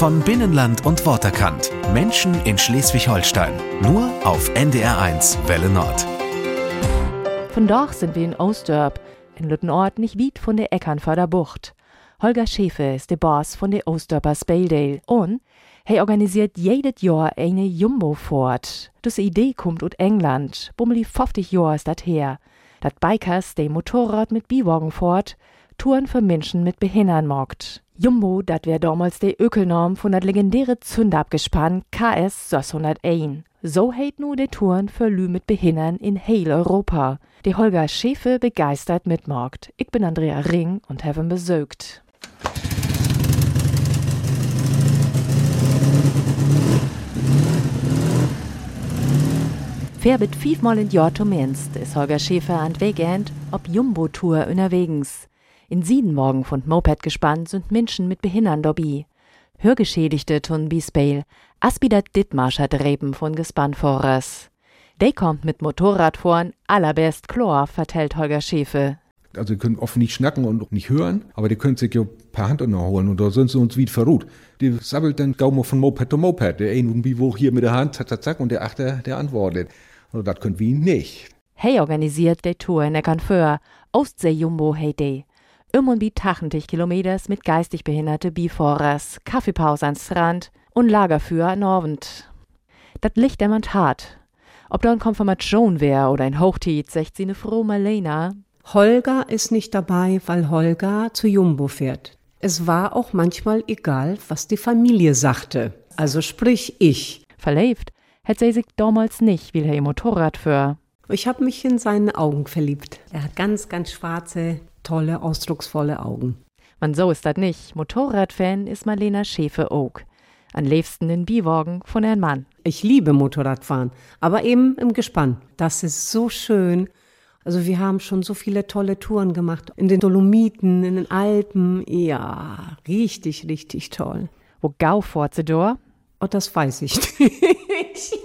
Von Binnenland und Worterkant. Menschen in Schleswig-Holstein. Nur auf NDR1 Welle Nord. Von dort sind wir in Oostdorp, in Lüttenort nicht weit von der Eckernförder Bucht. Holger Schäfe ist der Boss von der Oostdorper Spaledale und er organisiert jedes Jahr eine Jumbo-Fort. Das Idee kommt aus England. Bummeli 50 Jahre ist das her. Dat Bikers, die Motorrad mit Biwagen fort, Touren für Menschen mit Behindern mogt. Jumbo, dat wär damals de Ökelnorm von dat legendäre Zündabgespann KS 601. So heit nu de Touren für Lü mit Behindern in heil Europa. De Holger Schäfe begeistert mitmorgt. Ich bin Andrea Ring und haben besögt. Fährt fünfmal in zumindest ist Holger Schäfer an Weekend ob Jumbo-Tour unterwegs. In Siedenmorgen von Moped gespannt sind Menschen mit Behindern dabei. Hörgeschädigte tun Bispale, Aspidat Dittmarscher Dreben von Gespannvorers. Der kommt mit Motorrad vorn, allerbest Chlor, vertellt Holger Schäfe. Also, die können oft nicht schnacken und nicht hören, aber die können sich ja per Hand holen und da sind sie uns wie verruht. Die sabbelt dann kaum von Moped zu Moped. Der eine irgendwie wo hier mit der Hand, zack, zack, zack, und der achte, der antwortet. Und das können wir nicht. Hey organisiert die Tour in Eckernföhr, Ostsee-Jumbo hey de. Immer wie 80 Kilometers mit geistig behinderte Biforers, Kaffeepause ans Strand und Lagerfeuer an Abend. Dat Licht dämmert hart. Ob da ein Konfirmation wär oder ein Hochtit, sagt sie ne froh Malena. Holger ist nicht dabei, weil Holger zu Jumbo fährt. Es war auch manchmal egal, was die Familie sagte. Also sprich ich. Verlebt hätte sie sich damals nicht, will er ihr Motorrad für. Ich habe mich in seine Augen verliebt. Er hat ganz, ganz schwarze, tolle, ausdrucksvolle Augen. Man so ist das nicht. Motorradfan ist Marlena Schäfe auch. An liebsten in Biwagen von einem Mann. Ich liebe Motorradfahren, aber eben im Gespann. Das ist so schön. Also wir haben schon so viele tolle Touren gemacht. In den Dolomiten, in den Alpen. Ja, richtig, richtig toll. Wo Gau Dor? Oh, das weiß ich nicht.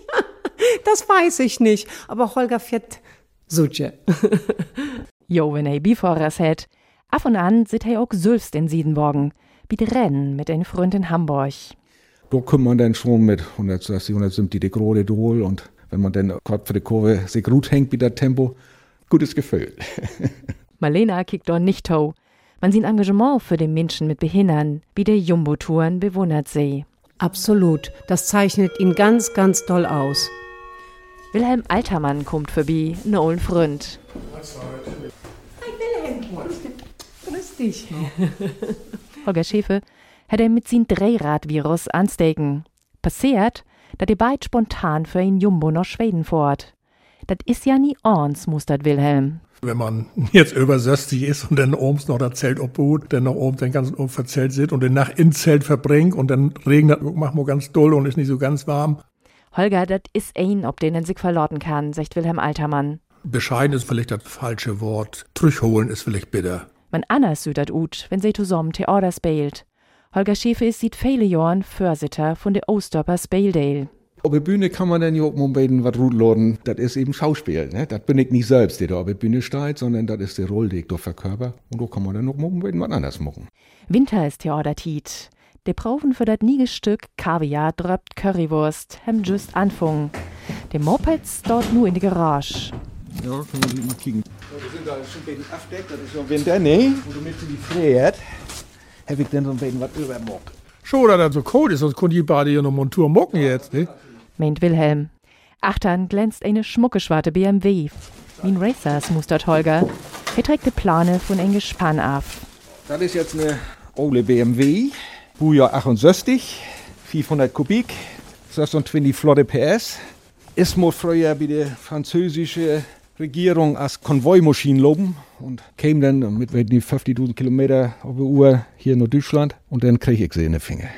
das weiß ich nicht. Aber Holger fährt Suche. jo, wenn er Bifahrers hat. Ab und an sieht er auch selbst in Siedenborgen. Wie Rennen mit einem Freund in Hamburg. Da kommt man dann schon mit 160, 170 die Grode Dol und wenn man dann gerade für die Kurve sich gut hängt mit dem Tempo, gutes Gefühl. Marlena kickt dort nicht tau. Man sieht Engagement für den Menschen mit Behindern, wie der Jumbo-Touren bewundert sie. Absolut. Das zeichnet ihn ganz, ganz toll aus. Wilhelm Altermann kommt vorbei, ne ollen Hi Wilhelm. Grüß dich. Holger Schäfe hat er mit sin Drehrad-Virus anstecken. Passiert, dass er beid spontan für ihn Jumbo nach Schweden fort. Das ist ja nie ons, mustert Wilhelm. Wenn man jetzt über 60 ist und dann oben noch das Zelt obhut, dann noch oben den ganzen Abend verzelt sitzt und den Nacht ins Zelt verbringt und dann regnet, macht man ganz doll und ist nicht so ganz warm. Holger, das ist ein, ob denen sich verloren kann, sagt Wilhelm Altermann. Bescheiden ist vielleicht das falsche Wort. Trüchholen ist vielleicht bitter. Man anders südert ut, wenn sie zusammen Theater spielt. Holger Schäfe ist seit viele Jahren Vorsitter von der Oostdorper Spaledale. Auf der Bühne kann man dann ja auch mal was rutladen. Das ist eben Schauspiel. Ne? Das bin ich nicht selbst, der da auf der Bühne steht, sondern das ist die Rolle, die ich da verkörper. Und da kann man dann auch mal was anderes machen. Winter ist Theatertit. Der Proben für das Niegestück Kaviar dröppt Currywurst, hem just anfangen. Der Mopeds dort nur in die Garage. Ja, können wir mal kicken. Wir sind da schon ein bisschen abdeckt, das ist ja Winter, ne? Und damit sie die friert, habe ich dann so ein bisschen was übermockt. Schon, dass das so kalt ist, sonst konnte ich beide hier noch Montur mocken jetzt, ne? meint Wilhelm. Achtern glänzt eine schmucke schwarze BMW. Wie ein Racers mustert Holger. Er trägt die Plane von ein Gespann auf. Das ist jetzt eine Ole BMW, Baujahr 68, 500 Kubik, 26 flotte PS. Ist mal früher bei der französischen Regierung als Konvoimaschine loben und kam dann mit 50.000 Kilometer auf der Uhr hier nach Deutschland und dann krieg ich sie in den Finger.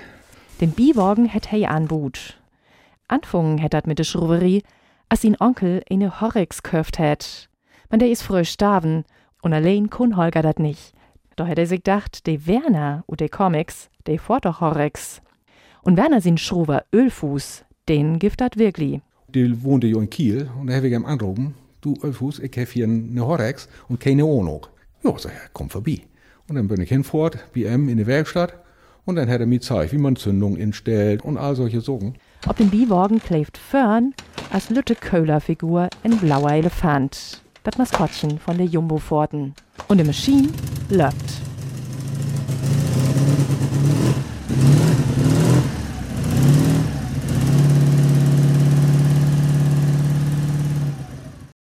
Den Biwagen hätt er anbot. Anfangen hätt dat mit der Schrubberie, als ihn Onkel eine Horrix köft hätt. Man der is frisch starven und allein kun Holger dat nicht. Doch hätt er sich gedacht, de Werner und de Comics, de fort doch Horrix. Und Werner sin Schruber Ölfuß, den gift dat wirklich. Die wohnte jo in Kiel und da hab ich ihm anrufen, du Ölfuß, ich hab hier eine Horrix und keine Wohnung. Ja, sag ich, komm vorbei. Und dann bin ich hinfort, ihm in die Werkstatt Und dann hat er mir gezeigt, wie man Zündung instellt und all solche Sachen. Auf dem Biwagen klebt Fern als Lütte Köhler-Figur ein blauer Elefant. Das Maskottchen von der Jumbo-Forten. Und die Maschine läuft.